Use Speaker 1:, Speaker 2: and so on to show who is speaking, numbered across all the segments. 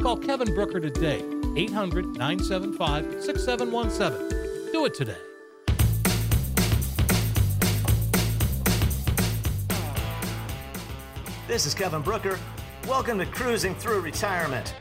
Speaker 1: Call Kevin Brucher today, 800 975 6717. Do it today.
Speaker 2: This is Kevin Brucher. Welcome to Cruising Through Retirement.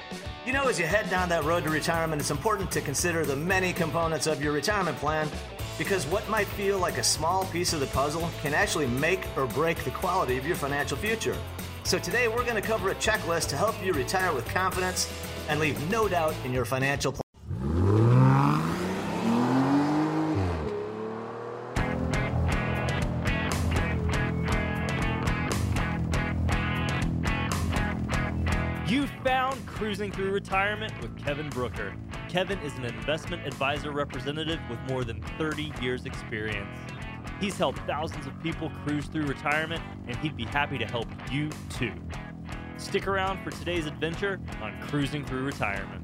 Speaker 2: You know, as you head down that road to retirement, it's important to consider the many components of your retirement plan because what might feel like a small piece of the puzzle can actually make or break the quality of your financial future. So today we're going to cover a checklist to help you retire with confidence and leave no doubt in your financial plan.
Speaker 3: You found Cruising Through Retirement with Kevin Brucher. Kevin is an investment advisor representative with more than 30 years' experience. He's helped thousands of people cruise through retirement, and he'd be happy to help you too. Stick around for today's adventure on Cruising Through Retirement.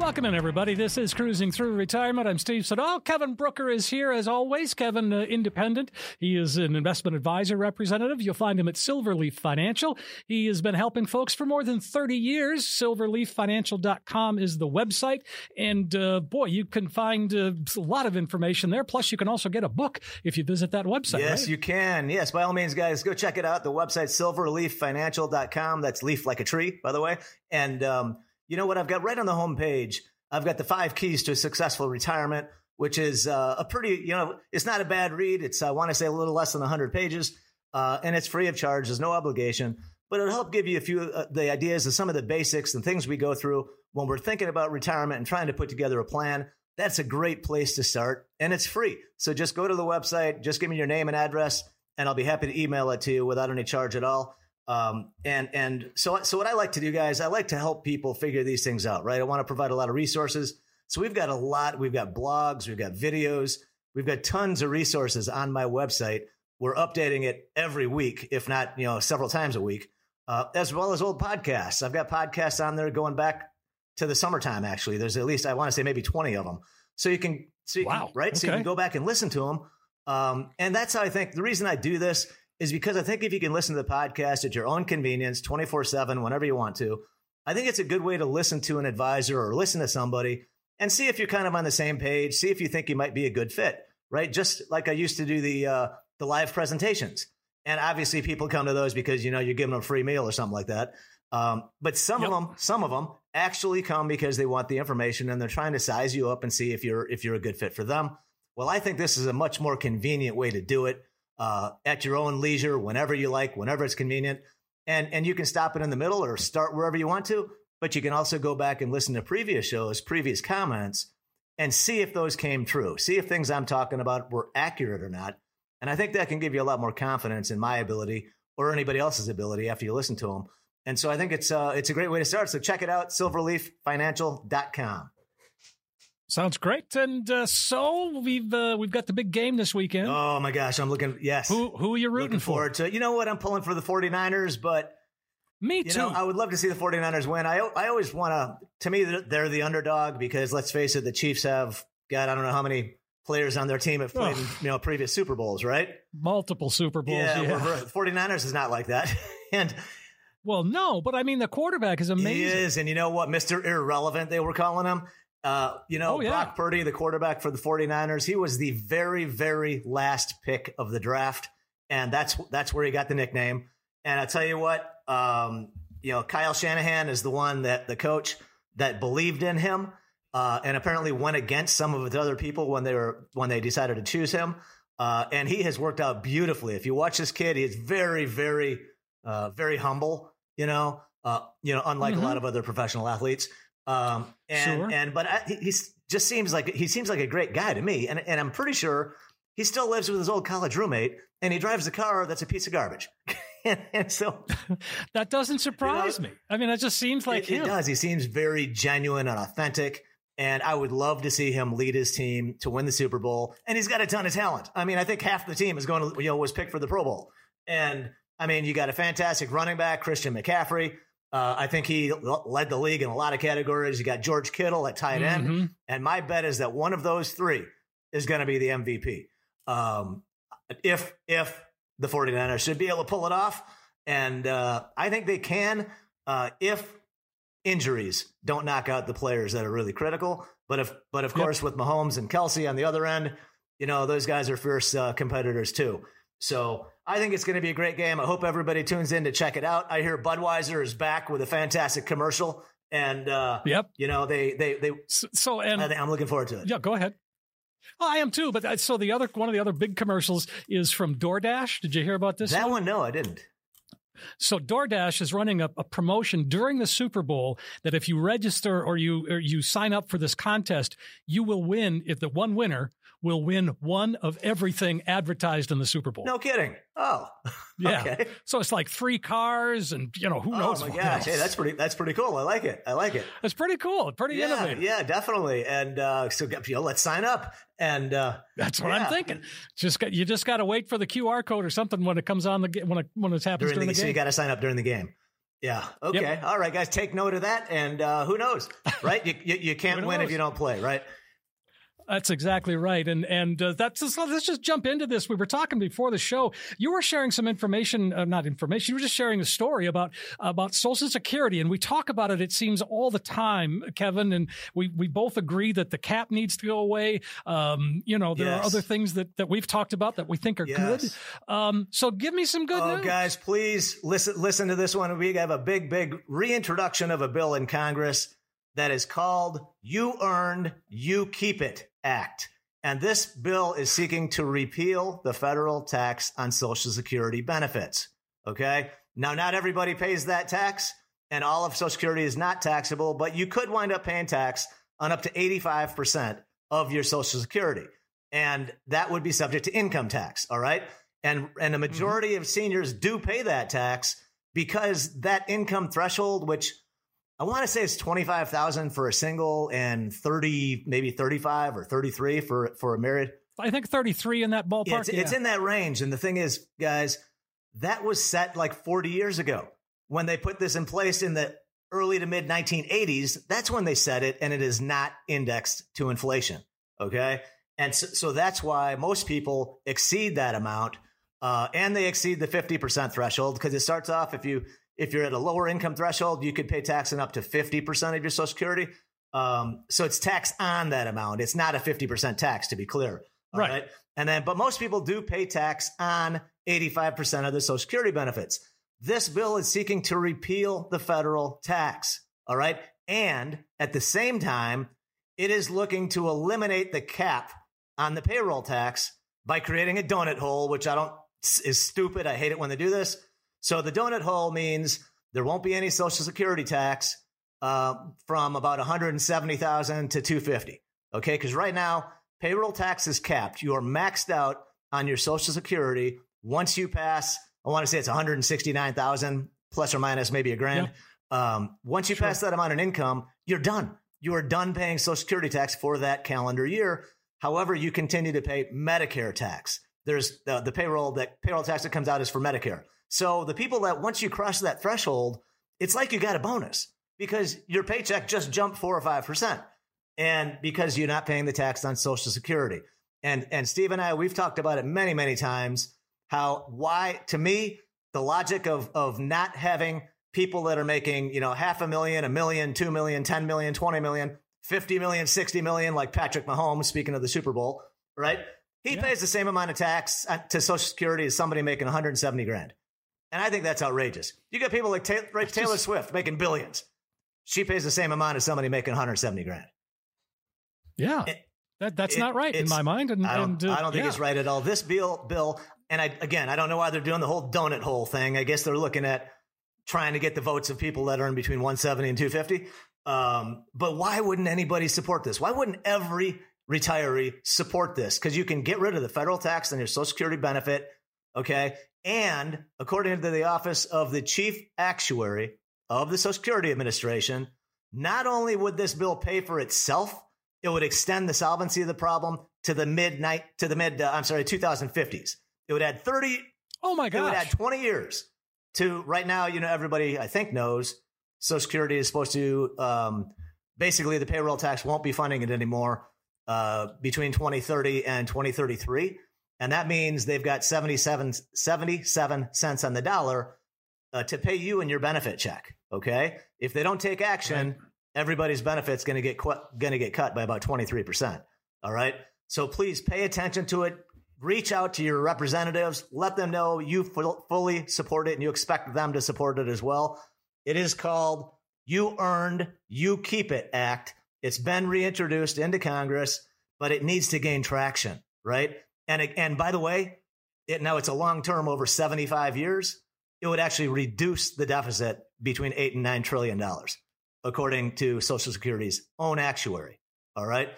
Speaker 1: Welcome in, everybody. This is Cruising Through Retirement. I'm Steve Siddall. Kevin Brucher is here as always. Kevin, uh, independent. He is an investment advisor representative. You'll find him at Silverleaf Financial. He has been helping folks for more than 30 years. Silverleaffinancial.com is the website. And uh, boy, you can find uh, a lot of information there. Plus, you can also get a book if you visit that website.
Speaker 2: Yes,
Speaker 1: right?
Speaker 2: you can. Yes, by all means, guys, go check it out. The website silverleaffinancial.com. That's leaf like a tree, by the way. And um, you know what I've got right on the homepage? I've got the five keys to a successful retirement, which is uh, a pretty, you know, it's not a bad read. It's, I want to say, a little less than 100 pages, uh, and it's free of charge. There's no obligation, but it'll help give you a few uh, the ideas of some of the basics and things we go through when we're thinking about retirement and trying to put together a plan. That's a great place to start, and it's free. So just go to the website, just give me your name and address, and I'll be happy to email it to you without any charge at all. Um, and and so so what I like to do, guys, I like to help people figure these things out, right? I want to provide a lot of resources. So we've got a lot. We've got blogs, we've got videos, we've got tons of resources on my website. We're updating it every week, if not you know several times a week, uh, as well as old podcasts. I've got podcasts on there going back to the summertime. Actually, there's at least I want to say maybe twenty of them. So you can so you
Speaker 1: Wow.
Speaker 2: can, right. So you can go back and listen to them. Um, and that's how I think the reason I do this is because I think if you can listen to the podcast at your own convenience, 24 7, whenever you want to, I think it's a good way to listen to an advisor or listen to somebody and see if you're kind of on the same page, see if you think you might be a good fit, right? Just like I used to do the, uh, the live presentations. And obviously people come to those because, you know, you're giving them a free meal or something like that. Um, but some
Speaker 1: Yep.
Speaker 2: of them, some of them actually come because they want the information and they're trying to size you up and see if you're, if you're a good fit for them. Well, I think this is a much more convenient way to do it uh, at your own leisure, whenever you like, whenever it's convenient. And, and you can stop it in the middle or start wherever you want to, but you can also go back and listen to previous shows, previous comments, and see if those came true. See if things I'm talking about were accurate or not. And I think that can give you a lot more confidence in my ability or anybody else's ability after you listen to them. And so I think it's uh, it's a great way to start. So check it out, silverleaffinancial.com.
Speaker 1: Sounds great. And uh, so we've uh, we've got the big game this weekend.
Speaker 2: Oh my gosh, I'm looking. Yes,
Speaker 1: who who are you rooting
Speaker 2: looking
Speaker 1: for?
Speaker 2: to. You know what? I'm pulling for the 49ers, but
Speaker 1: Me
Speaker 2: you
Speaker 1: too.
Speaker 2: know I would love to see the 49ers win. I I always want to. To me, they're- the underdog because let's face it, the Chiefs have got I don't know how many players on their team have played in you know previous Super Bowls, right?
Speaker 1: Multiple Super Bowls.
Speaker 2: yeah,
Speaker 1: Yeah.
Speaker 2: where- 49ers is not like that, and
Speaker 1: Well, no, but I mean the quarterback is amazing.
Speaker 2: He is, and you know what? Mr. Irrelevant, they were calling him. Uh, you know,
Speaker 1: Oh, yeah.
Speaker 2: Brock Purdy, the quarterback for the 49ers, he was the very, very last pick of the draft. And that's that's where he got the nickname. And I tell you what, Um, you know, Kyle Shanahan is the one that the coach that believed in him, uh, and apparently went against some of the other people when they were when they decided to choose him. Uh, and he has worked out beautifully. If you watch this kid, he is very, very, uh, very humble. You know, uh, you know, unlike mm-hmm. a lot of other professional athletes. Um, and sure. and but I, he just seems like he seems like a great guy to me, and and I'm pretty sure he still lives with his old college roommate, and he drives a car that's a piece of garbage. and, so
Speaker 4: that doesn't surprise you know, me. I mean, it just seems like
Speaker 2: it,
Speaker 4: him.
Speaker 2: It does. He seems very genuine and authentic. And I would love to see him lead his team to win the Super Bowl. And he's got a ton of talent. I mean, I think half the team is going to, you know, was picked for the Pro Bowl. And I mean, you got a fantastic running back, Christian McCaffrey. Uh, I think he led the league in a lot of categories. You got George Kittle at tight end. Mm-hmm. And my bet is that one of those three is going to be the MVP. Um, if, if the 49ers should be able to pull it off. And uh, I think they can uh, if injuries don't knock out the players that are really critical. But if, but of yep. course, with Mahomes and Kelce on the other end, you know those guys are fierce uh, competitors too. So I think it's going to be a great game. I hope everybody tunes in to check it out. I hear Budweiser is back with a fantastic commercial, and uh,
Speaker 4: yep,
Speaker 2: you know they they they.
Speaker 4: So, and
Speaker 2: I am looking forward to it.
Speaker 4: Yeah, go ahead. I am too. But uh, so the other one of the other big commercials is from DoorDash. Did you hear about this?
Speaker 2: That
Speaker 4: one?
Speaker 2: one no, I didn't.
Speaker 4: So DoorDash is running a, a, promotion during the Super Bowl that if you register or you or you sign up for this contest, you will win. If the one winner will win one of everything advertised in the Super Bowl.
Speaker 2: No kidding. Oh,
Speaker 4: yeah.
Speaker 2: Okay.
Speaker 4: So it's like three cars, and you know who knows.
Speaker 2: Oh my gosh! Hey, that's pretty. That's pretty cool. I like it. I like it.
Speaker 4: It's pretty cool. Pretty
Speaker 2: yeah,
Speaker 4: innovative.
Speaker 2: Yeah, definitely. And uh, so you know, let's sign up. And uh,
Speaker 4: that's what yeah. I'm thinking. Just got, you just got to wait for the QR code or something when it comes on the when it when it happens during, during the, the, game.
Speaker 2: So you got to sign up during the game. Yeah. Okay. Yep. All right, guys. Take note of that. And uh, who knows, right? you, you, you can't win if you don't play, right?
Speaker 4: That's exactly right, and and uh, that's just, let's just jump into this. We were talking before the show. You were sharing some information, uh, not information. You were just sharing a story about about Social Security, and we talk about it. It seems all the time, Kevin, and we we both agree that the cap needs to go away. Um, you know, there yes. are other things that that we've talked about that we think are yes. good. Um, so give me some good
Speaker 2: oh,
Speaker 4: news,
Speaker 2: guys. Please listen listen to this one. We have a big big reintroduction of a bill in Congress that is called "You Earned, You Keep It." Act. And this bill is seeking to repeal the federal tax on Social Security benefits. Okay. Now, not everybody pays that tax, and all of Social Security is not taxable, but you could wind up paying tax on up to 85% of your Social Security. And that would be subject to income tax. All right. And, and a mm-hmm. majority mm-hmm. of seniors do pay that tax because that income threshold, which I want to say it's 25,000 for a single and 30, maybe 35 or 33 for, for a married.
Speaker 4: I think 33 in that ballpark.
Speaker 2: It's, yeah. it's in that range. And the thing is, guys, that was set like 40 years ago when they put this in place in the early to mid 1980s. That's when they set it and it is not indexed to inflation. Okay. And so, so that's why most people exceed that amount. Uh, and they exceed the 50% threshold because it starts off if you if you're at a lower income threshold, you could pay tax on up to 50% of your Social Security. Um, so it's tax on that amount. It's not a 50% tax, to be clear.
Speaker 4: Right. right.
Speaker 2: And then, but most people do pay tax on 85% of the Social Security benefits. This bill is seeking to repeal the federal tax. All right. And at the same time, it is looking to eliminate the cap on the payroll tax by creating a donut hole, which I don't is stupid. I hate it when they do this. So the donut hole means there won't be any Social Security tax uh, from about 170,000 to 250. Okay, because right now payroll tax is capped. You are maxed out on your Social Security once you pass. I want to say it's 169,000 plus or minus maybe a grand. Yep. Um, once you sure. pass that amount in income, you're done. You are done paying Social Security tax for that calendar year. However, you continue to pay Medicare tax. There's the, the payroll that payroll tax that comes out is for Medicare. So the people that once you cross that threshold, it's like you got a bonus because your paycheck just jumped four or five percent, and because you're not paying the tax on Social Security. And and Steve and I we've talked about it many many times. How why to me the logic of of not having people that are making you know half a million, a million, two million, ten million, twenty million, fifty million, sixty million, like Patrick Mahomes. Speaking of the Super Bowl, right? He yeah. pays the same amount of tax uh, to Social Security as somebody making 170 grand. And I think that's outrageous. You got people like Taylor, like Taylor
Speaker 4: just-
Speaker 2: Swift making billions. She pays the same amount as somebody making 170 grand.
Speaker 4: Yeah.
Speaker 2: It-
Speaker 4: that, that's
Speaker 2: it-
Speaker 4: not right in my mind. And,
Speaker 2: I don't,
Speaker 4: and, uh,
Speaker 2: I don't think
Speaker 4: yeah.
Speaker 2: it's right at all. This bill, bill, and I again, I don't know why they're doing the whole donut hole thing. I guess they're looking at trying to get the votes of people that earn between 170 and 250. Um, but why wouldn't anybody support this? Why wouldn't every retiree support this? Because you can get rid of the federal tax on your Social Security benefit. Okay. And according to the Office of the Chief Actuary of the Social Security Administration, not only would this bill pay for itself, it would extend the solvency of the problem to the midnight to the mid. Uh, I'm sorry, 2050s. It would add 30
Speaker 4: Oh my god.
Speaker 2: it would add 20 years to right now. You know, everybody I think knows Social Security is supposed to um, basically the payroll tax won't be funding it anymore uh, between 2030 and 2033. And that means they've got 77, 77 cents on the dollar uh, to pay you in your benefit check. Okay. If they don't take action, everybody's benefits going to get qu- going to get cut by about 23%. All right. So please pay attention to it. Reach out to your representatives. Let them know you fu- fully support it and you expect them to support it as well. It is called You Earned, You Keep It Act. It's been reintroduced into Congress, but it needs to gain traction, right? And and by the way, it now it's a long term over 75 years. It would actually reduce the deficit between 8 and 9 trillion dollars according to Social Security's own actuary. All right?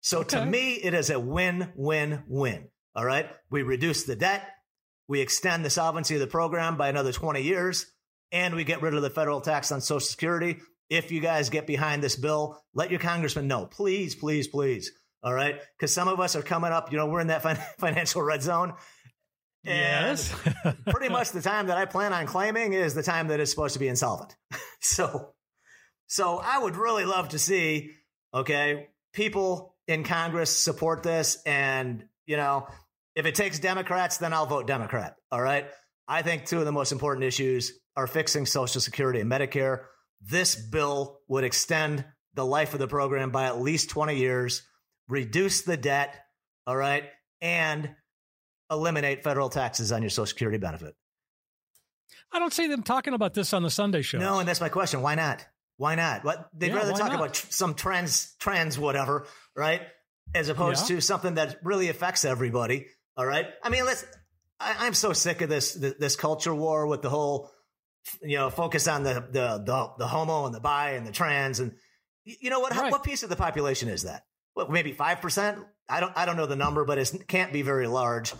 Speaker 2: So to me it is a win-win-win. All right? We reduce the debt, we extend the solvency of the program by another 20 years, and we get rid of the federal tax on Social Security. If you guys get behind this bill, let your congressman know. Please, please, please. All right. Because some of us are coming up, you know, we're in that fin- financial red zone.
Speaker 4: Yes.
Speaker 2: pretty much the time that I plan on claiming is the time that it's supposed to be insolvent. so, so I would really love to see, okay, people in Congress support this. And, you know, if it takes Democrats, then I'll vote Democrat. All right. I think two of the most important issues are fixing Social Security and Medicare. This bill would extend the life of the program by at least 20 years, reduce the debt. All right. And eliminate federal taxes on your Social Security benefit.
Speaker 4: I don't see them talking about this on the Sunday show.
Speaker 2: No, and that's my question. Why not? Why not? What they'd
Speaker 4: Yeah,
Speaker 2: rather talk
Speaker 4: not?
Speaker 2: about tr- some trans trans whatever, right? As opposed
Speaker 4: Yeah.
Speaker 2: to something that really affects everybody. All right. I mean, let's. I, I'm so sick of this th- this culture war with the whole, you know, focus on the the the, the homo and the bi and the trans and you know what? How,
Speaker 4: Right.
Speaker 2: what piece of the population is that? What, maybe five percent? I don't I don't know the number, but it can't be very large.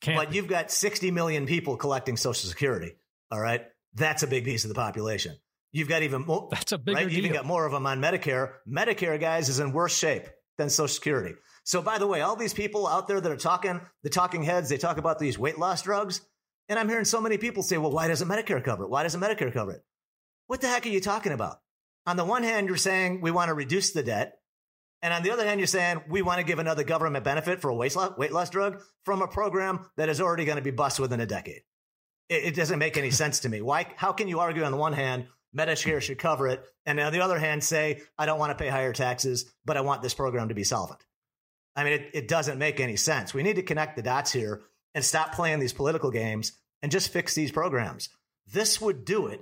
Speaker 4: Can't
Speaker 2: But you've got 60 million people collecting Social Security. All right. That's a big piece of the population. You've got even more,
Speaker 4: That's a bigger
Speaker 2: right? You even got more of them on Medicare. Medicare, guys, is in worse shape than Social Security. So, by the way, all these people out there that are talking, the talking heads, they talk about these weight loss drugs. And I'm hearing so many people say, well, why doesn't Medicare cover it? Why doesn't Medicare cover it? What the heck are you talking about? On the one hand, you're saying we want to reduce the debt. And on the other hand, you're saying we want to give another government benefit for a weight loss, weight loss drug from a program that is already going to be bust within a decade. It, it doesn't make any sense to me. Why? How can you argue on the one hand Medicare should cover it, and on the other hand say I don't want to pay higher taxes, but I want this program to be solvent? I mean, it, it doesn't make any sense. We need to connect the dots here and stop playing these political games and just fix these programs. This would do it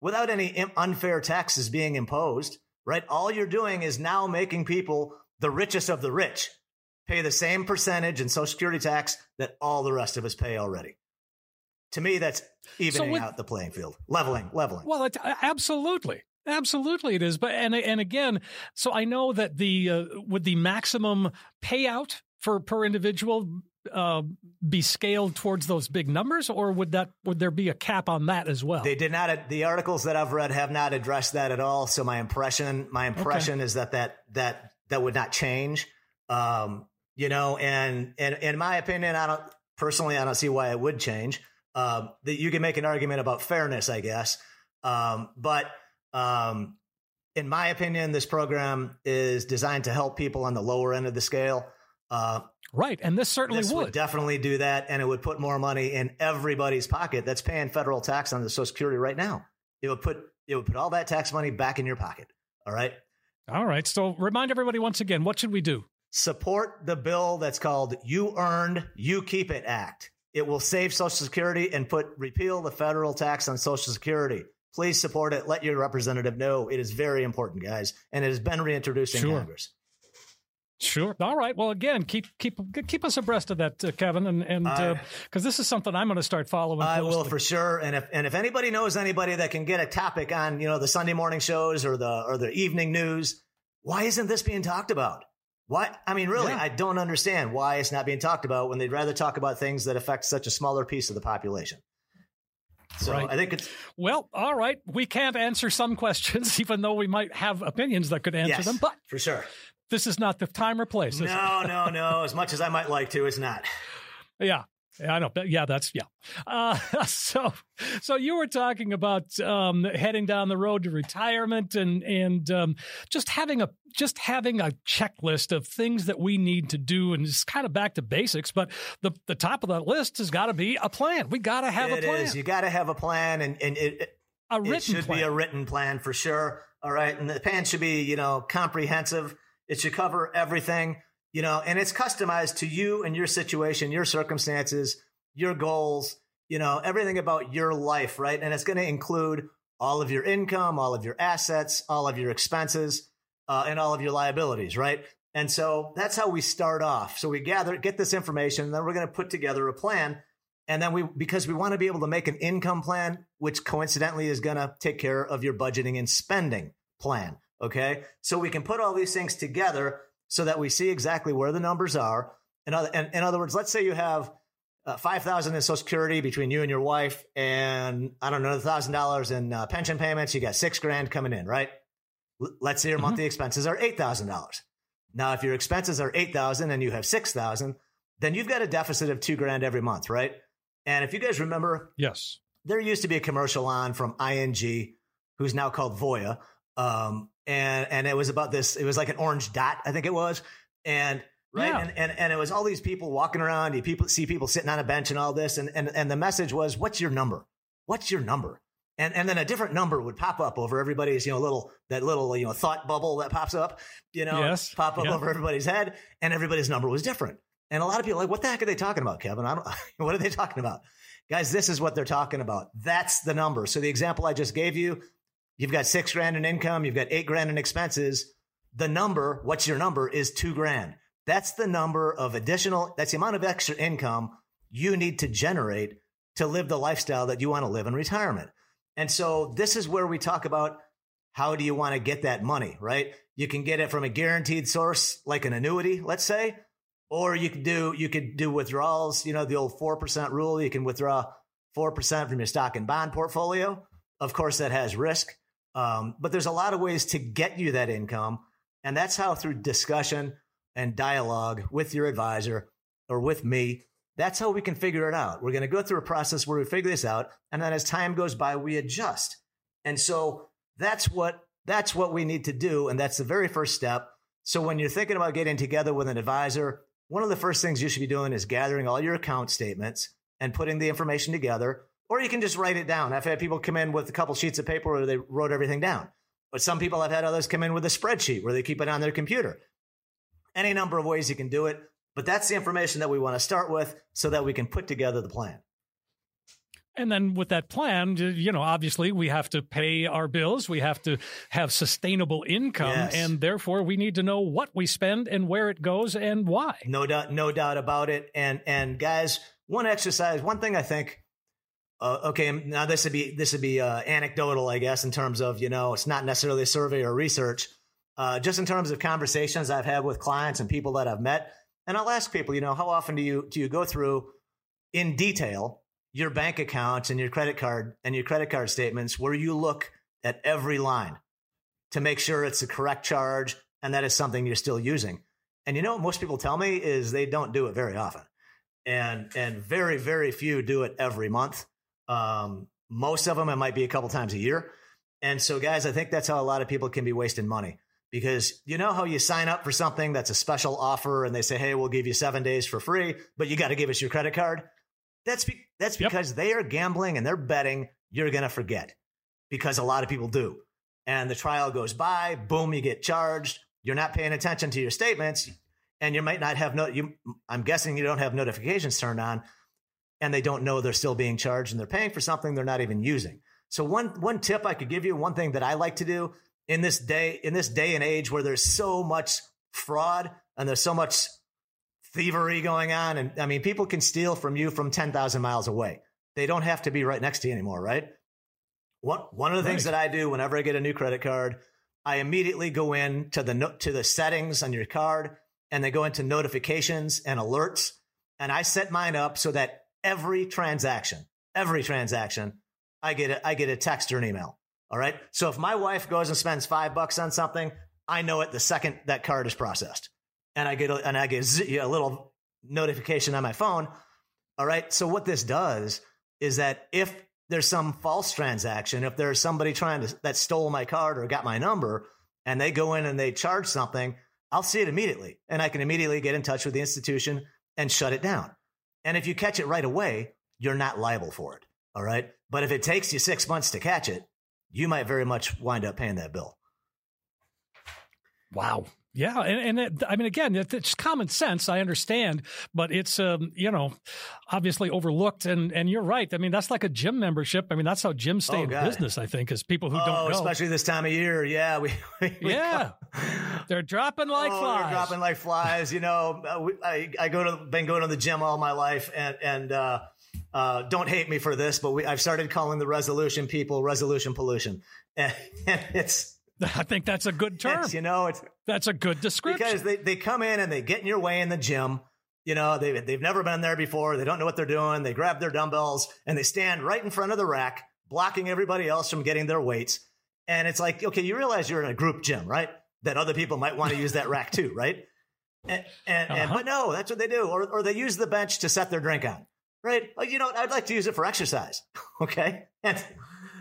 Speaker 2: without any unfair taxes being imposed, right? All you're doing is now making people, the richest of the rich, pay the same percentage in Social Security tax that all the rest of us pay already. To me, that's evening
Speaker 4: with-
Speaker 2: out the playing field, leveling, leveling.
Speaker 4: Well, it, absolutely. Absolutely, it is. But and and again, so I know that the uh, would the maximum payout for per individual uh, be scaled towards those big numbers, or would that would there be a cap on that as well?
Speaker 2: They did not. The articles that I've read have not addressed that at all. So my impression, my impression is that that that that would not change. Um, you know, and and in my opinion, I don't personally, I don't see why it would change. Um, that you can make an argument about fairness, I guess. Um, but um, in my opinion, this program is designed to help people on the lower end of the scale. Uh,
Speaker 4: right, and this certainly
Speaker 2: this
Speaker 4: would.
Speaker 2: would definitely do that, and it would put more money in everybody's pocket that's paying federal tax on the Social Security right now. It would put it would put all that tax money back in your pocket. All right.
Speaker 4: All right. So remind everybody once again, what should we do?
Speaker 2: Support the bill that's called "You Earned, You Keep It" Act. It will save Social Security and put repeal the federal tax on Social Security. Please support it. Let your representative know. It is very important, guys, and it has been reintroduced in
Speaker 1: Sure.
Speaker 2: Congress.
Speaker 1: Sure. All right. Well, again, keep keep keep us abreast of that, uh, Kevin, and and because this is something I'm going to start following.
Speaker 2: I will for sure. And if and if anybody knows anybody that can get a topic on you know the Sunday morning shows or the or the evening news, why isn't this being talked about? Why? I mean, really,
Speaker 1: Yeah.
Speaker 2: I don't understand why it's not being talked about when they'd rather talk about things that affect such a smaller piece of the population. So
Speaker 1: Right.
Speaker 2: I think it's
Speaker 1: Well, all right. We can't answer some questions, even though we might have opinions that could answer
Speaker 2: yes,
Speaker 1: them. But
Speaker 2: for sure.
Speaker 1: This is not the time or place.
Speaker 2: No, no, no. As much as I might like to, it's not.
Speaker 1: Yeah. Yeah, I know. Yeah, that's yeah. Uh, so, so you were talking about um, heading down the road to retirement and and um, just having a just having a checklist of things that we need to do, and it's kind of back to basics. But the the top of the list has got to be a plan. We got to have
Speaker 2: It
Speaker 1: a plan,
Speaker 2: is. You got to have a plan, and and it, it-
Speaker 1: a written
Speaker 2: it should
Speaker 1: plan.
Speaker 2: be a written plan for sure. All right. And the plan should be, you know, comprehensive. It should cover everything, you know, and it's customized to you and your situation, your circumstances, your goals, you know, everything about your life, right? And it's going to include all of your income, all of your assets, all of your expenses, uh, and all of your liabilities, right? And so that's how we start off. So we gather, get this information, and then we're going to put together a plan. And then we, because we want to be able to make an income plan, which coincidentally is going to take care of your budgeting and spending plan. Okay. So we can put all these things together so that we see exactly where the numbers are. In other, in, in other words, let's say you have uh, 5000 in social security between you and your wife and I don't know, $1,000 in uh, pension payments. You got six grand coming in, right? L- let's say your
Speaker 1: Mhm.
Speaker 2: monthly expenses are $8,000. Now, if your expenses are 8000 and you have 6000 then you've got a deficit of two grand every month, right? And if you guys remember,
Speaker 1: yes.
Speaker 2: there used to be a commercial on from ING, who's now called Voya, um, and and it was about this. It was like an orange dot, I think it was, and right,
Speaker 1: Yeah.
Speaker 2: and, and and it was all these people walking around. You people see people sitting on a bench and all this, and and and the message was, "What's your number? What's your number?" And and then a different number would pop up over everybody's, you know, little that little you know thought bubble that pops up, you know,
Speaker 1: Yes.
Speaker 2: pop up
Speaker 1: Yeah.
Speaker 2: over everybody's head, and everybody's number was different. And a lot of people are like, what the heck are they talking about, Kevin? I don't. what are they talking about? Guys, this is what they're talking about. That's the number. So the example I just gave you, you've got six grand in income, you've got eight grand in expenses. The number, what's your number, is two grand. That's the number of additional, that's the amount of extra income you need to generate to live the lifestyle that you want to live in retirement. And so this is where we talk about how do you want to get that money, right? You can get it from a guaranteed source like an annuity, let's say, or you could do you could do withdrawals, you know, the old 4% rule, you can withdraw 4% from your stock and bond portfolio. Of course that has risk. Um, but there's a lot of ways to get you that income, and that's how through discussion and dialogue with your advisor or with me, that's how we can figure it out. We're going to go through a process where we figure this out, and then as time goes by, we adjust. And so that's what that's what we need to do, and that's the very first step. So when you're thinking about getting together with an advisor, one of the first things you should be doing is gathering all your account statements and putting the information together, or you can just write it down. I've had people come in with a couple sheets of paper where they wrote everything down. But some people have had others come in with a spreadsheet where they keep it on their computer. Any number of ways you can do it, but that's the information that we want to start with so that we can put together the plan.
Speaker 1: And then with that plan, you know, obviously we have to pay our bills. We have to have sustainable income.
Speaker 2: Yes.
Speaker 1: And therefore we need to know what we spend and where it goes and why.
Speaker 2: No doubt, no doubt about it. And and guys, one exercise, one thing I think. Uh, okay, now this would be this would be uh, anecdotal, I guess, in terms of you know it's not necessarily a survey or research. Uh, just in terms of conversations I've had with clients and people that I've met, and I'll ask people, you know, how often do you do you go through in detail your bank accounts and your credit card and your credit card statements where you look at every line to make sure it's the correct charge and that is something you're still using. And you know what most people tell me is they don't do it very often. And and very, very few do it every month. Um, most of them it might be a couple times a year. And so guys, I think that's how a lot of people can be wasting money. Because you know how you sign up for something that's a special offer and they say, Hey, we'll give you seven days for free, but you got to give us your credit card. That's be- that's
Speaker 1: Yep.
Speaker 2: because they are gambling and they're betting you're going to forget because a lot of people do. And the trial goes by, boom, you get charged. You're not paying attention to your statements, and you might not have no. You, I'm guessing you don't have notifications turned on, and they don't know they're still being charged and they're paying for something they're not even using. So one one tip I could give you, one thing that I like to do in this day in this day and age where there's so much fraud and there's so much thievery going on and I mean people can steal from you from 10,000 miles away. They don't have to be right next to you anymore, right? One one of the things that I do whenever I get a new credit card, I immediately go in to the no- to the settings on your card and they go into notifications and alerts and I set mine up so that every transaction, every transaction, I get a, I get a text or an email. All right. So if my wife goes and spends five bucks on something, I know it the second that card is processed, and I get a, and I get a little notification on my phone. All right. So what this does is that if there's some false transaction, if there's somebody trying to that stole my card or got my number, and they go in and they charge something, I'll see it immediately, and I can immediately get in touch with the institution and shut it down. And if you catch it right away, you're not liable for it. All right. But if it takes you six months to catch it, you might very much wind up paying that bill.
Speaker 1: Wow. Yeah, and, and it, I mean, again, it, it's common sense. I understand, but it's um, you know, obviously overlooked. And and you're right. I mean, that's like a gym membership. I mean, that's how gyms stay
Speaker 2: Oh,
Speaker 1: in
Speaker 2: God.
Speaker 1: business. I think is people who
Speaker 2: oh,
Speaker 1: don't know.
Speaker 2: especially this time of year. Yeah. We, we
Speaker 1: Yeah. They're dropping like
Speaker 2: oh,
Speaker 1: flies.
Speaker 2: They're dropping like flies. You know, uh, I, I go to, been going to the gym all my life and, and, uh, uh, don't hate me for this, but we, I've started calling the resolution people resolution pollution. And, and it's,
Speaker 1: I think that's a good term.
Speaker 2: you know, it's,
Speaker 1: That's a good description.
Speaker 2: because they, they come in and they get in your way in the gym. You know, they, they've never been there before. They don't know what they're doing. They grab their dumbbells and they stand right in front of the rack, blocking everybody else from getting their weights. And it's like, okay, you realize you're in a group gym, right? That other people might want to use that rack too, right? And, and, and
Speaker 1: Uh-huh.
Speaker 2: but no, that's what they do. Or, or they use the bench to set their drink on, right? Like, you know, I'd like to use it for exercise. Okay. And,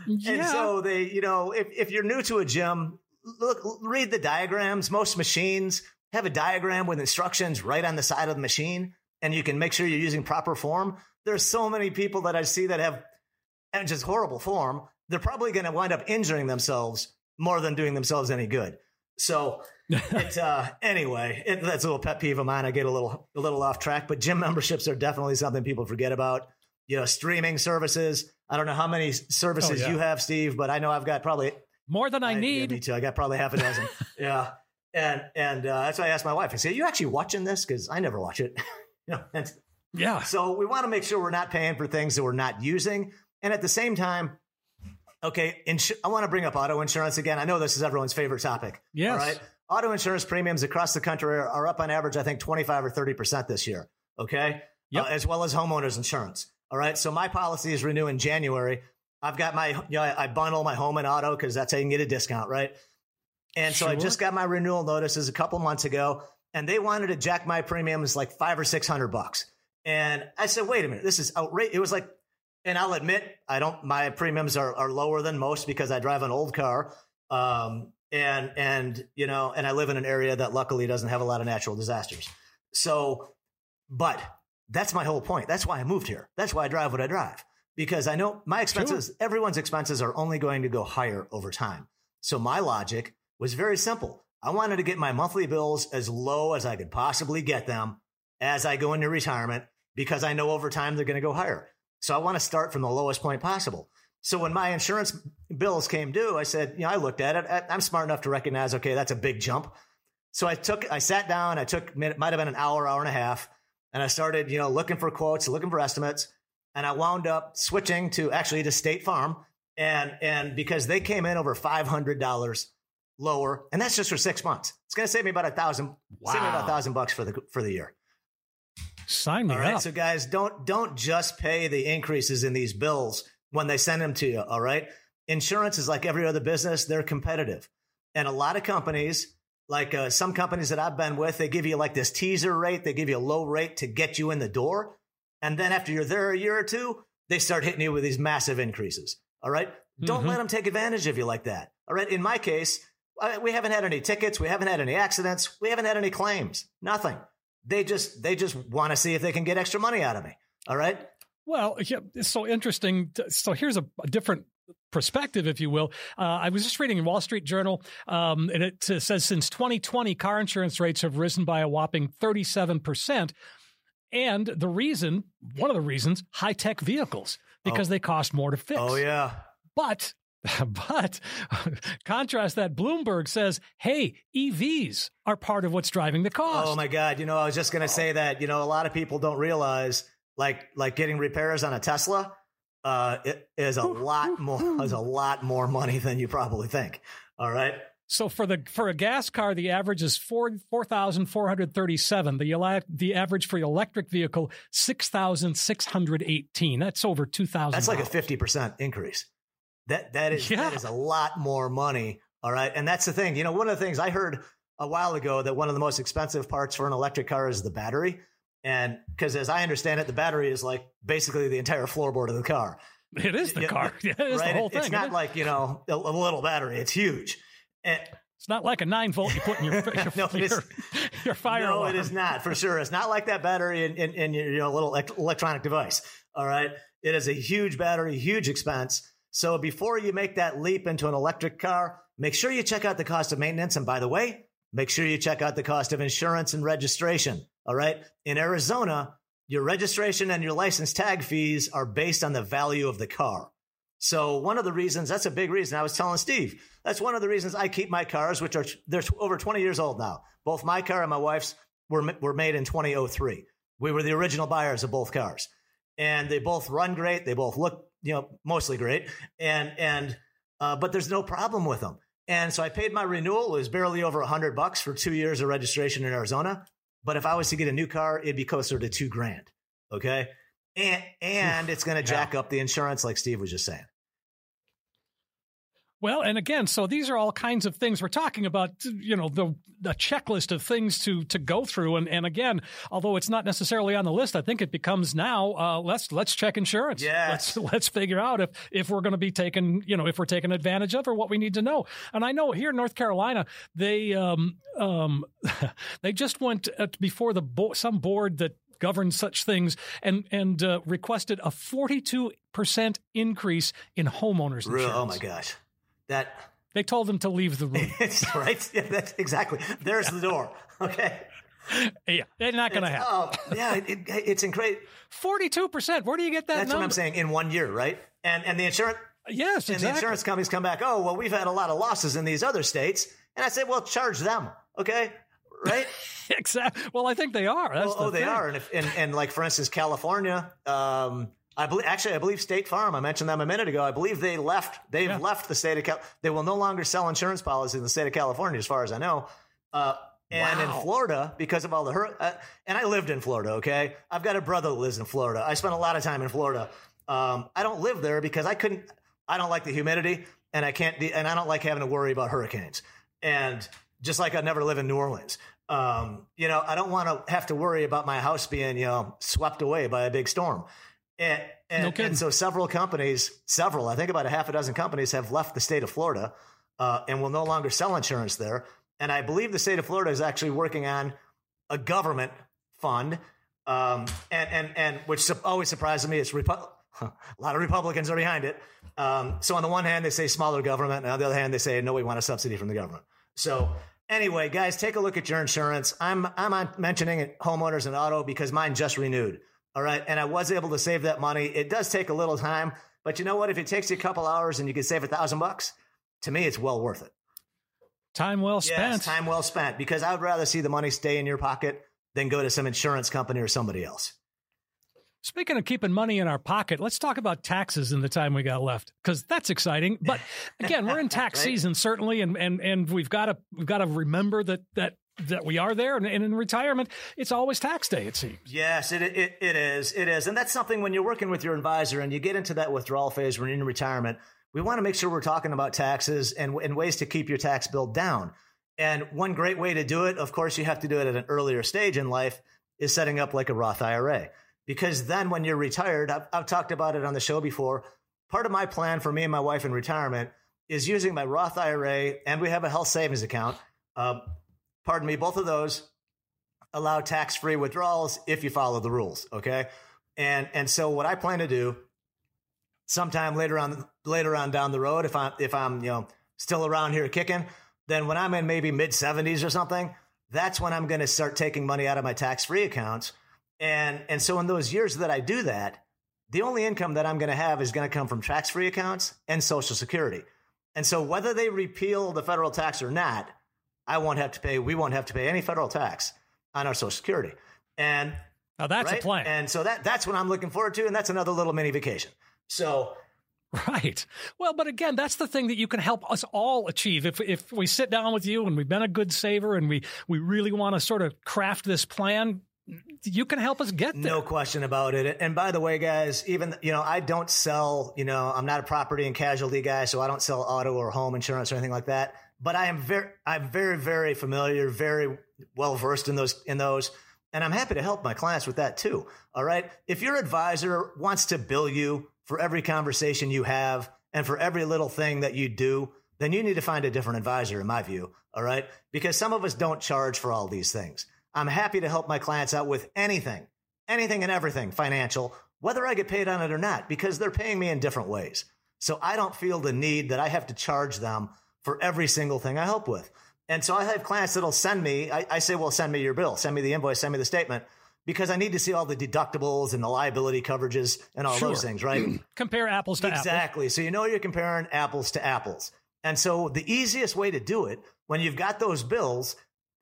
Speaker 1: yeah.
Speaker 2: and so they, you know, if, if you're new to a gym, look, read the diagrams. Most machines have a diagram with instructions right on the side of the machine, and you can make sure you're using proper form. There's so many people that I see that have and just horrible form. They're probably going to wind up injuring themselves more than doing themselves any good. So it's uh anyway, it, that's a little pet peeve of mine. I get a little a little off track, but gym memberships are definitely something people forget about. You know, streaming services. I don't know how many services
Speaker 1: Oh, yeah.
Speaker 2: you have, Steve, but I know I've got probably
Speaker 1: More than I
Speaker 2: yeah,
Speaker 1: need.
Speaker 2: me too. I got probably half a dozen. yeah, and and uh, that's why I asked my wife. I said, "Are you actually watching this? Because I never watch it." you know, and
Speaker 1: yeah.
Speaker 2: so we want to make sure we're not paying for things that we're not using, and at the same time, okay. Insu- I want to bring up auto insurance again. I know this is everyone's favorite topic.
Speaker 1: Yes.
Speaker 2: All right. Auto insurance premiums across the country are, are up on average, I think, 25 or 30% this year. Okay.
Speaker 1: Yep.
Speaker 2: Uh, as well as homeowners insurance. All right. So my policy is renew in January. I've got my, you know, I bundle my home and auto because that's how you can get a discount. Right. And so I just got my renewal notices a couple months ago and they wanted to jack my premiums like five or 600 bucks. And I said, wait a minute, this is outrageous. It was like, and I'll admit, I don't, my premiums are, are lower than most because I drive an old car. Um, and, and, you know, and I live in an area that luckily doesn't have a lot of natural disasters. So, but that's my whole point. That's why I moved here. That's why I drive what I drive because I know my expenses, everyone's expenses are only going to go higher over time. So my logic was very simple. I wanted to get my monthly bills as low as I could possibly get them as I go into retirement because I know over time they're going to go higher. So I want to start from the lowest point possible. So when my insurance bills came due, I said, you know, I looked at it. I'm smart enough to recognize, okay, that's a big jump. So I took, I sat down, I took, it might have been an hour, hour and a half, and I started, you know, looking for quotes, looking for estimates. And I wound up switching to actually to State Farm. And, and because they came in over $500 lower, and that's just for six months. It's going to save me about a thousand, save me about a thousand bucks for the, for the year.
Speaker 1: Sign me
Speaker 2: All right.
Speaker 1: up.
Speaker 2: So guys, don't don't just pay the increases in these bills when they send them to you. All right. Insurance is like every other business; they're competitive, and a lot of companies, like uh, some companies that I've been with, they give you like this teaser rate. They give you a low rate to get you in the door, and then after you're there a year or two, they start hitting you with these massive increases. All right. Don't
Speaker 1: Mhm.
Speaker 2: let them take advantage of you like that. All right. In my case, we haven't had any tickets. We haven't had any accidents. We haven't had any claims. Nothing. They just they just want to see if they can get extra money out of me. All right.
Speaker 1: Well, yeah, it's so interesting. So here's a, a different perspective, if you will. Uh, I was just reading in Wall Street Journal, um, and it says since 2020, car insurance rates have risen by a whopping 37 percent. and the reason, one of the reasons, high tech vehicles because oh. they cost more to fix.
Speaker 2: Oh yeah.
Speaker 1: But but contrast that Bloomberg says, hey, EVs are part of what's driving the cost.
Speaker 2: Oh my God. You know, I was just going to say that, you know, a lot of people don't realize like, like getting repairs on a Tesla, uh, it is a lot more, is a lot more money than you probably think. All right.
Speaker 1: So for the for a gas car, the average is four four thousand four hundred thirty seven. The the average for the electric vehicle six thousand six hundred eighteen. That's over two thousand.
Speaker 2: That's like a fifty percent increase. That that is yeah. that is a lot more money. All right, and that's the thing. You know, one of the things I heard a while ago that one of the most expensive parts for an electric car is the battery, and because as I understand it, the battery is like basically the entire floorboard of the car.
Speaker 1: It is the car. Yeah, it is right? the whole thing.
Speaker 2: It's not like you know a, a little battery. It's huge. And,
Speaker 1: it's not like a nine volt you put in your your, no, your, your fire.
Speaker 2: No,
Speaker 1: alarm.
Speaker 2: it is not for sure. It's not like that battery in, in, in your, your little electronic device. All right, it is a huge battery, huge expense. So before you make that leap into an electric car, make sure you check out the cost of maintenance. And by the way, make sure you check out the cost of insurance and registration. All right. In Arizona, your registration and your license tag fees are based on the value of the car. So one of the reasons, that's a big reason. I was telling Steve, that's one of the reasons I keep my cars, which are, they're over 20 years old now. Both my car and my wife's were, were made in 2003. We were the original buyers of both cars and they both run great. They both look, you know, mostly great. And, and, uh, but there's no problem with them. And so I paid my renewal. It was barely over a hundred bucks for two years of registration in Arizona. But if I was to get a new car, it'd be closer to two grand. Okay. And, and it's going to jack up the insurance, like Steve was just saying.
Speaker 1: Well, and again, so these are all kinds of things we're talking about, you know, the, the checklist of things to to go through. And and again, although it's not necessarily on the list, I think it becomes now uh, let's let's check insurance.
Speaker 2: Yeah.
Speaker 1: Let's let's figure out if if we're going to be taken, you know, if we're taken advantage of or what we need to know. And I know here in North Carolina, they um um they just went before the bo- some board that governs such things and and uh, requested a 42% increase in homeowners insurance.
Speaker 2: Oh my gosh that
Speaker 1: they told him to leave the room.
Speaker 2: right? Yeah, that's exactly. There's the door. Okay.
Speaker 1: Yeah, they're not going to happen. Oh,
Speaker 2: yeah, it, it, it's incredible.
Speaker 1: Forty-two percent. Where do you get that?
Speaker 2: That's
Speaker 1: number?
Speaker 2: what I'm saying. In one year, right? And and the insurance.
Speaker 1: Yes,
Speaker 2: exactly. And the insurance companies come back. Oh, well, we've had a lot of losses in these other states, and I said, well, charge them. Okay, right?
Speaker 1: exactly. Well, I think they are. That's
Speaker 2: well,
Speaker 1: the
Speaker 2: oh, they are. And, if, and and like for instance, California. Um, I believe actually I believe State Farm. I mentioned them a minute ago. I believe they left. They've yeah. left the state of Cal. They will no longer sell insurance policies in the state of California, as far as I know. Uh, and wow. in Florida, because of all the hurt, uh, and I lived in Florida. Okay, I've got a brother that lives in Florida. I spent a lot of time in Florida. Um, I don't live there because I couldn't. I don't like the humidity, and I can't. De- and I don't like having to worry about hurricanes. And just like I never live in New Orleans. Um, you know, I don't want to have to worry about my house being, you know, swept away by a big storm. And, and, no and, so several companies, several, I think about a half a dozen companies have left the state of Florida uh, and will no longer sell insurance there. And I believe the state of Florida is actually working on a government fund, um, and and and which always surprises me. It's Repu- a lot of Republicans are behind it. Um, so on the one hand, they say smaller government, and on the other hand, they say no, we want a subsidy from the government. So anyway, guys, take a look at your insurance. I'm I'm mentioning homeowners and auto because mine just renewed. All right. And I was able to save that money. It does take a little time, but you know what? If it takes you a couple hours and you can save a thousand bucks, to me, it's well worth it.
Speaker 1: Time well spent. Yes,
Speaker 2: time well spent because I would rather see the money stay in your pocket than go to some insurance company or somebody else.
Speaker 1: Speaking of keeping money in our pocket, let's talk about taxes in the time we got left because that's exciting. But again, we're in tax right? season certainly, and and and we've got to we've got to remember that that that we are there and, in retirement it's always tax day it seems.
Speaker 2: Yes it, it, it is it is. And that's something when you're working with your advisor and you get into that withdrawal phase when you're in retirement we want to make sure we're talking about taxes and, and ways to keep your tax bill down. And one great way to do it of course you have to do it at an earlier stage in life is setting up like a roth ira because then when you're retired I've, I've talked about it on the show before part of my plan for me and my wife in retirement is using my roth ira and we have a health savings account uh, pardon me, both of those allow tax free withdrawals if you follow the rules. Okay. And, and so what I plan to do sometime later on, later on down the road, if I'm, if I'm, you know, still around here kicking, then when I'm in maybe mid seventies or something, that's when I'm going to start taking money out of my tax free accounts And and so in those years that I do that, the only income that I'm going to have is going to come from tax-free accounts and Social Security. And so whether they repeal the federal tax or not, I won't have to pay. We won't have to pay any federal tax on our Social Security. And
Speaker 1: now that's
Speaker 2: right?
Speaker 1: a plan.
Speaker 2: And so that that's what I'm looking forward to, and that's another little mini vacation. So
Speaker 1: Right. Well, but again, that's the thing that you can help us all achieve. If if we sit down with you and we've been a good saver and we we really want to sort of craft this plan, you can help us get there.
Speaker 2: No question about it. And by the way, guys, even you know, I don't sell, you know, I'm not a property and casualty guy, so I don't sell auto or home insurance or anything like that. But I am very I'm very, very familiar, very well versed in those in those. And I'm happy to help my clients with that too. All right. If your advisor wants to bill you for every conversation you have and for every little thing that you do, then you need to find a different advisor, in my view. All right. Because some of us don't charge for all these things. I'm happy to help my clients out with anything, anything and everything financial, whether I get paid on it or not, because they're paying me in different ways. So I don't feel the need that I have to charge them for every single thing I help with. And so I have clients that'll send me, I, I say, well, send me your bill, send me the invoice, send me the statement because I need to see all the deductibles and the liability coverages and all
Speaker 1: Sure.
Speaker 2: those things, right?
Speaker 1: Compare apples to apples.
Speaker 2: Exactly. So you know you're comparing apples to apples. And so the easiest way to do it when you've got those bills,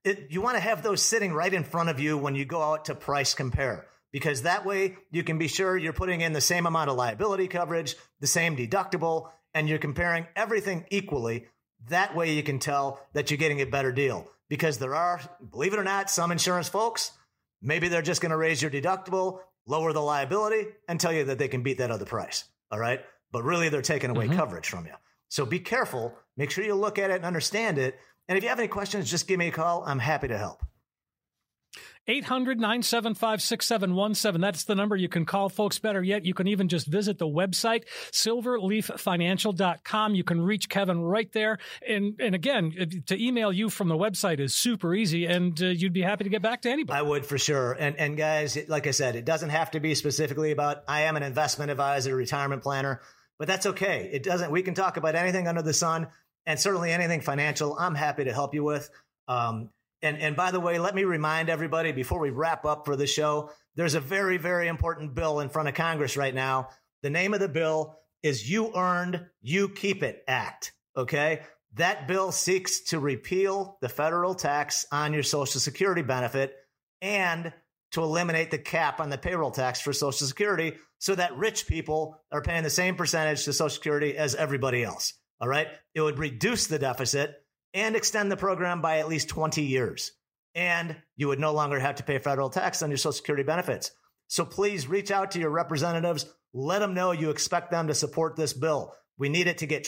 Speaker 2: it, you want to have those sitting right in front of you when you go out to price compare. Because that way you can be sure you're putting in the same amount of liability coverage, the same deductible, and you're comparing everything equally. That way you can tell that you're getting a better deal. Because there are, believe it or not, some insurance folks, maybe they're just going to raise your deductible, lower the liability, and tell you that they can beat that other price. All right. But really, they're taking away mm-hmm. coverage from you. So be careful. Make sure you look at it and understand it. And if you have any questions, just give me a call. I'm happy to help.
Speaker 1: 800 975 6717. That's the number you can call, folks. Better yet, you can even just visit the website, silverleaffinancial.com. You can reach Kevin right there. And, and again, to email you from the website is super easy, and uh, you'd be happy to get back to anybody.
Speaker 2: I would for sure. And and guys, like I said, it doesn't have to be specifically about I am an investment advisor, retirement planner, but that's okay. It doesn't. We can talk about anything under the sun, and certainly anything financial. I'm happy to help you with. Um, and and by the way, let me remind everybody before we wrap up for the show, there's a very very important bill in front of Congress right now. The name of the bill is "You Earned, You Keep It" Act. Okay. That bill seeks to repeal the federal tax on your Social Security benefit and to eliminate the cap on the payroll tax for Social Security so that rich people are paying the same percentage to Social Security as everybody else. All right. It would reduce the deficit and extend the program by at least 20 years. And you would no longer have to pay federal tax on your Social Security benefits. So please reach out to your representatives. Let them know you expect them to support this bill. We need it to get.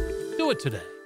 Speaker 4: Do it today.